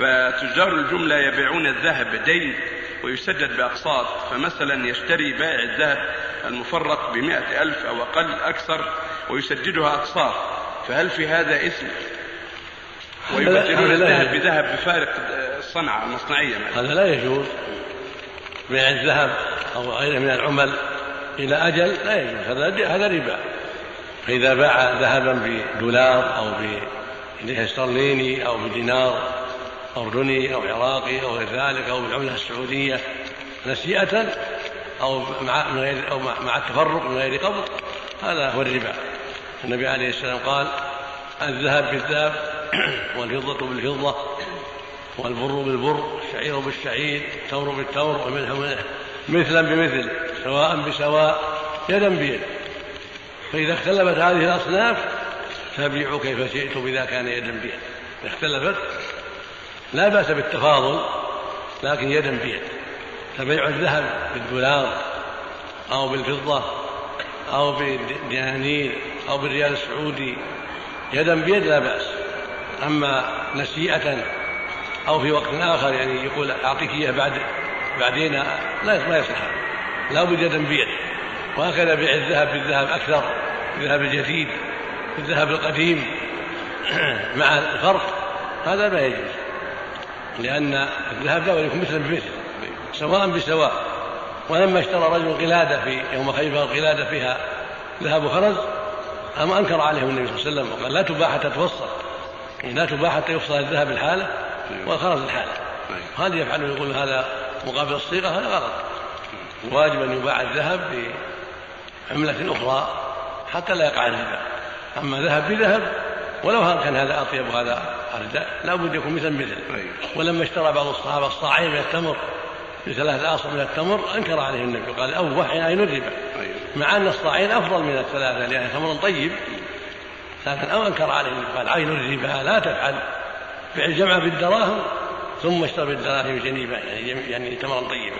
فتجار الجملة يبيعون الذهب بدين ويسدد بأقساط فمثلا يشتري بائع الذهب المفرق بمائة ألف أو أقل أكثر ويسددها أقساط فهل في هذا إثم؟ ويبدلون الذهب بذهب بفارق الصنعة المصنعية مثلا. هذا لا يجوز. بيع الذهب أو غيره من العمل إلى أجل لا يجوز. هذا هذا ربا. فإذا باع ذهبا بدولار أو بجنيه استرليني أو بدينار أردني أو عراقي أو غير ذلك أو بالعملة السعودية نسيئة أو مع من غير أو مع التفرق من غير قبض هذا هو الربا. النبي عليه السلام قال الذهب بالذهب والفضة بالفضة والبر بالبر الشعير بالشعير التمر بالتمر ومنه مثلا بمثل سواء بسواء يدا بيد. فإذا اختلفت هذه الأصناف فبيعوا كيف شئتم إذا كان يدا بيد. إذا اختلفت لا بأس بالتفاضل لكن يدا بيد. فبيع الذهب بالدولار أو بالفضة أو بالدنانير أو بالريال السعودي يدا بيد لا بأس. أما نسيئة أو في وقت آخر يعني يقول أعطيك إياه بعد بعدين لا ما يصح لا بد يدا بيد. وهكذا بيع الذهب بالذهب أكثر الذهب الجديد الذهب القديم. مع الفرق هذا لا يجوز. لأن الذهب لا يكون مثلا بمثل سواء بسواء. ولما اشترى رجل قلادة في يوم خيبر قلادة فيها ذهب خرز أما أنكر عليهم النبي صلى الله عليه وسلم وقال لا تباع حتى تفصل يعني لا تباع حتى يفصل الذهب الحالة والخرز الحالة. هذا يفعله يقول هذا مقابل الصيغة؟ هذا غلط. الواجب أن يباع الذهب بعملة أخرى حتى لا يقع الربا. أما ذهب بذهب ولو كان هذا أطيب وهذا أردى لا بد يكون مثل مثل. ولما اشترى بعض الصحابة الصاعين من التمر بثلاثة آصع من التمر أنكر عليه النبي قال أوه عين الربا مع أن الصاعين أفضل من الثلاثة لأن تمر طيب. لكن أو أنكر عليه النبي قال عين الربا لا تفعل. بيع الجمع بالدراهم ثم اشترى بالدراهم جنيبة يعني يعني تمرا طيبا.